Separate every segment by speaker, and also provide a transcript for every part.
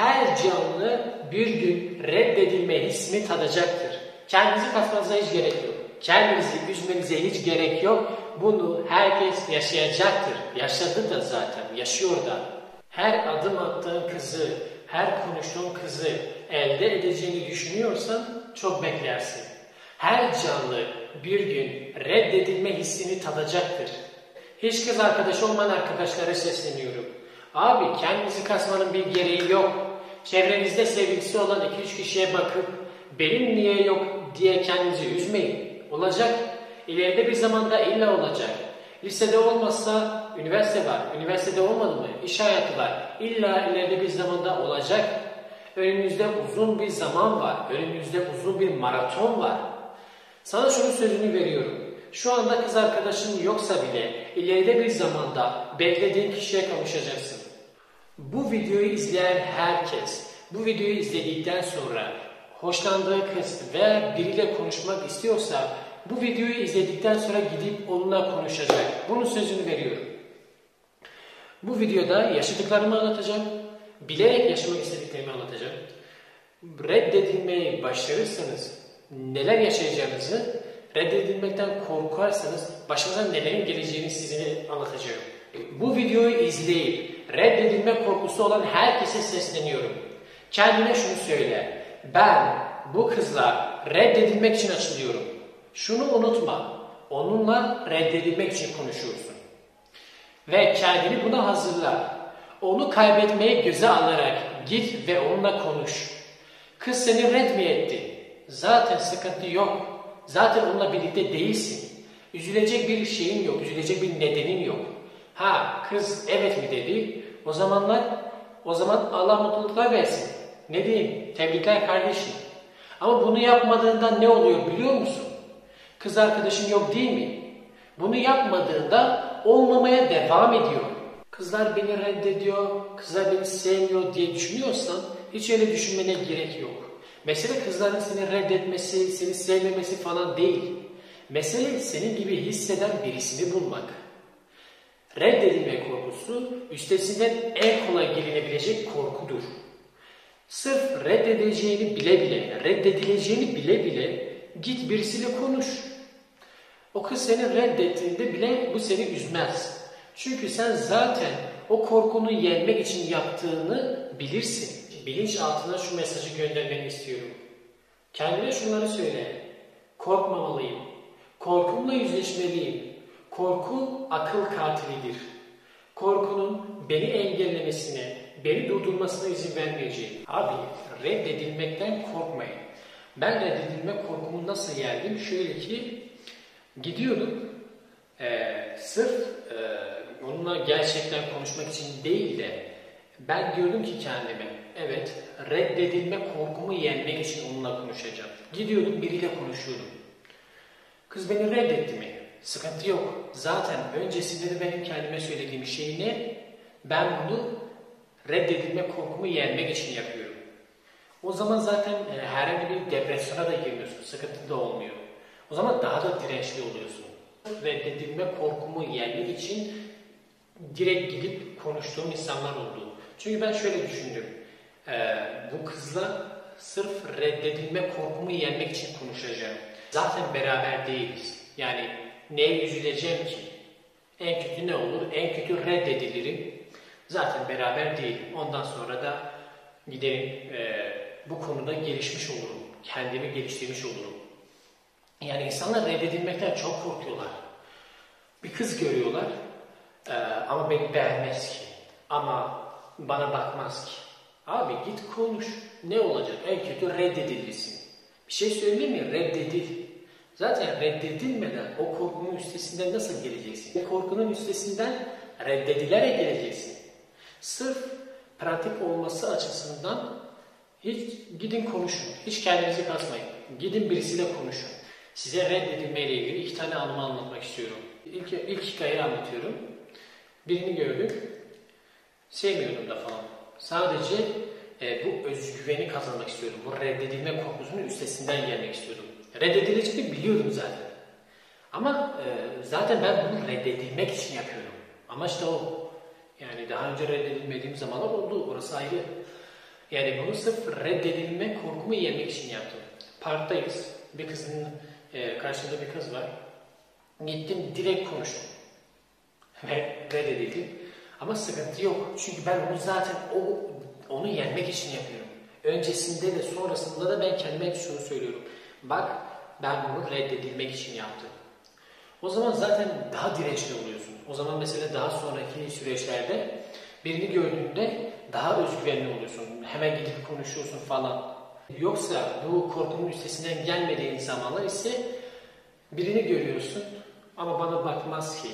Speaker 1: Her canlı bir gün reddedilme hissini tadacaktır. Kendinizi kasmanıza hiç gerek yok. Kendinizi üzmenize hiç gerek yok. Bunu herkes yaşayacaktır. Yaşadı da zaten, yaşıyor da. Her adım attığın kızı, her konuştuğun kızı elde edeceğini düşünüyorsan çok beklersin. Her canlı bir gün reddedilme hissini tadacaktır. Hiç kız arkadaş olmayan arkadaşlara sesleniyorum. Abi kendinizi kasmanın bir gereği yok. Çevrenizde sevgilisi olan 2-3 kişiye bakıp benim niye yok diye kendinizi üzmeyin. Olacak. İleride bir zamanda illa olacak. Lisede olmazsa üniversite var. Üniversitede olmadı mı? İş hayatı var. İlla ileride bir zamanda olacak. Önümüzde uzun bir zaman var. Önümüzde uzun bir maraton var. Sana şunun sözünü veriyorum. Şu anda kız arkadaşın yoksa bile ileride bir zamanda beklediğin kişiye kavuşacaksın. Bu videoyu izleyen herkes bu videoyu izledikten sonra hoşlandığı kız veya biriyle konuşmak istiyorsa bu videoyu izledikten sonra gidip onunla konuşacak. Bunun sözünü veriyorum. Bu videoda yaşadıklarımı anlatacağım. Bilerek yaşamak istediklerimi anlatacağım. Reddedilmeyi başarırsanız neler yaşayacağınızı, reddedilmekten korkarsanız başınıza nelerin geleceğini size anlatacağım. Bu videoyu izleyip reddedilme korkusu olan herkese sesleniyorum. Kendine şunu söyle. Ben bu kızla reddedilmek için açılıyorum. Şunu unutma. Onunla reddedilmek için konuşuyorsun. Ve kendini buna hazırla. Onu kaybetmeye göze alarak git ve onunla konuş. Kız seni red mi etti? Zaten sıkıntı yok. Zaten onunla birlikte değilsin. Üzülecek bir şeyin yok, üzülecek bir nedenin yok. Ha kız evet mi dedi? O zamanlar o zaman Allah mutluluklar versin. Ne diyeyim? Tebrikler kardeşim. Ama bunu yapmadığında ne oluyor biliyor musun? Kız arkadaşın yok değil mi? Bunu yapmadığında olmamaya devam ediyor. Kızlar beni reddediyor, kızlar beni sevmiyor diye düşünüyorsan hiç öyle düşünmene gerek yok. Mesele kızların seni reddetmesi, seni sevmemesi falan değil. Mesele senin gibi hisseden birisini bulmak. Reddedilme korkusu üstesinden en kolay gelinebilecek korkudur. Sırf reddedeceğini bile bile, reddedileceğini bile bile git birisiyle konuş. O kız seni reddettiğinde bile bu seni üzmez. Çünkü sen zaten o korkunu yenmek için yaptığını bilirsin. Bilinç altına şu mesajı göndermeni istiyorum. Kendine şunları söyle. Korkmamalıyım. Korkumla yüzleşmeliyim. Korku akıl katilidir. Korkunun beni engellemesine, beni durdurmasına izin vermeyeceğim. Abi reddedilmekten korkmayın. Ben reddedilme korkumu nasıl yendim? Şöyle ki gidiyordum e, sırf e, onunla gerçekten konuşmak için değil de ben diyordum ki kendime evet reddedilme korkumu yenmek için onunla konuşacağım. Gidiyordum biriyle konuşuyordum. Kız beni reddetti mi? Sıkıntı yok. Zaten öncesinde de benim kendime söylediğim şey ne? Ben bunu reddedilme korkumu yenmek için yapıyorum. O zaman zaten e, herhangi bir depresyona da girmiyorsun. Sıkıntı da olmuyor. O zaman daha da dirençli oluyorsun. Reddedilme korkumu yenmek için direkt gidip konuştuğum insanlar oldu. Çünkü ben şöyle düşündüm. Ee, bu kızla sırf reddedilme korkumu yenmek için konuşacağım. Zaten beraber değiliz. Yani neye üzüleceğim ki? En kötü ne olur? En kötü reddedilirim. Zaten beraber değil. Ondan sonra da giderim e, bu konuda gelişmiş olurum. Kendimi geliştirmiş olurum. Yani insanlar reddedilmekten çok korkuyorlar. Bir kız görüyorlar e, ama beni beğenmez ki. Ama bana bakmaz ki. Abi git konuş. Ne olacak? En kötü reddedilirsin. Bir şey söyleyeyim mi? Reddedil. Zaten reddedilmeden o korkunun üstesinden nasıl geleceksin? O korkunun üstesinden reddedilerek geleceksin. Sırf pratik olması açısından hiç gidin konuşun. Hiç kendinizi kasmayın. Gidin birisiyle konuşun. Size reddedilmeyle ilgili iki tane anımı anlatmak istiyorum. İlk, ilk hikayeyi anlatıyorum. Birini gördük. Sevmiyordum da falan. Sadece e, bu özgüveni kazanmak istiyordum. Bu reddedilme korkusunun üstesinden gelmek istiyordum. Reddedileceğini biliyordum zaten. Ama e, zaten ben bunu reddedilmek için yapıyorum. Amaç da o. Yani daha önce reddedilmediğim zamanlar oldu. Orası ayrı. Yani bunu sırf reddedilme korkumu yenmek için yaptım. Parktayız. Bir kızın e, karşımda bir kız var. Gittim direkt konuştum. Ve reddedildim. Ama sıkıntı yok. Çünkü ben onu zaten o onu yenmek için yapıyorum. Öncesinde de sonrasında da ben kendime şunu söylüyorum. Bak ben bunu reddedilmek için yaptım. O zaman zaten daha dirençli oluyorsun. O zaman mesela daha sonraki süreçlerde birini gördüğünde daha özgüvenli oluyorsun. Hemen gidip konuşuyorsun falan. Yoksa bu korkunun üstesinden gelmediğin zamanlar ise birini görüyorsun ama bana bakmaz ki,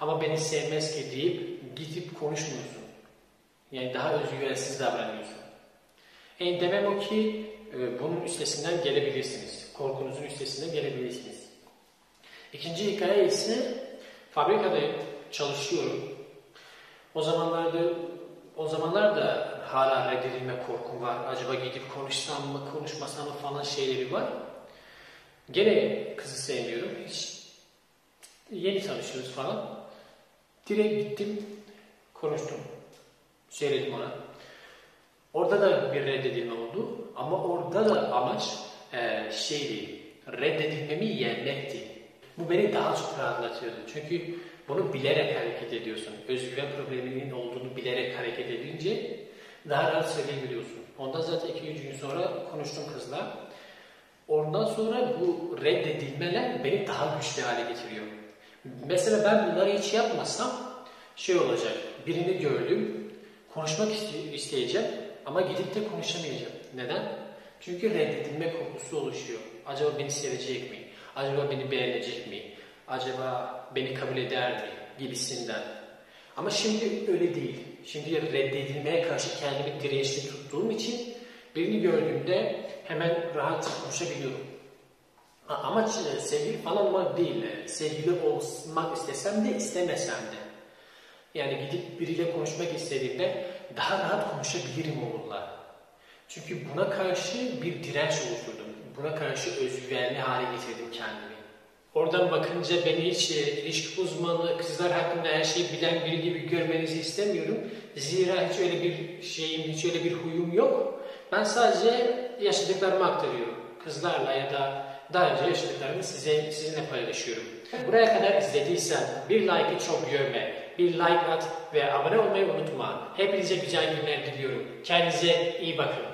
Speaker 1: ama beni sevmez ki deyip gidip konuşmuyorsun. Yani daha özgüvensiz davranıyorsun. E demem o ki e, bunun üstesinden gelebilirsiniz. Korkunuzun üstesinden gelebilirsiniz. İkinci hikaye ise fabrikada çalışıyorum. O zamanlarda o zamanlar da hala reddedilme korkum var. Acaba gidip konuşsam mı, konuşmasam mı falan şeyleri var. Gene kızı sevmiyorum. Hiç yeni tanışıyoruz falan. Direkt gittim, konuştum. Söyledim ona. Orada da bir reddedilme oldu. Ama orada da amaç e, şeydi, reddedilmemi yenmekti. Bu beni daha çok rahatlatıyordu. Çünkü bunu bilerek hareket ediyorsun. Özgüven probleminin olduğunu bilerek hareket edince daha rahat söyleyebiliyorsun. Ondan zaten 2-3 gün sonra konuştum kızla. Ondan sonra bu reddedilmeler beni daha güçlü hale getiriyor. Mesela ben bunları hiç yapmasam şey olacak. Birini gördüm, konuşmak isteyeceğim ama gidip de konuşamayacağım. Neden? Çünkü reddedilme korkusu oluşuyor. Acaba beni sevecek mi? Acaba beni beğenecek mi? Acaba beni kabul eder mi? Gibisinden. Ama şimdi öyle değil. Şimdi reddedilmeye karşı kendimi dirençli tuttuğum için birini gördüğümde hemen rahat konuşabiliyorum. Amaç sevgili falan olmak değil. Sevgili olmak istesem de istemesem de. Yani gidip biriyle konuşmak istediğimde daha rahat konuşabilirim onunla. Çünkü buna karşı bir direnç oluşturdum. Buna karşı özgüvenli hale getirdim kendimi. Oradan bakınca beni hiç ilişki uzmanı, kızlar hakkında her şeyi bilen biri gibi görmenizi istemiyorum. Zira hiç öyle bir şeyim, hiç öyle bir huyum yok. Ben sadece yaşadıklarımı aktarıyorum. Kızlarla ya da daha önce yaşadıklarımı size, sizinle paylaşıyorum. Buraya kadar izlediysen bir like'ı çok görme. Bir like at ve abone olmayı unutma. Hepinize güzel günler diliyorum. Kendinize iyi bakın.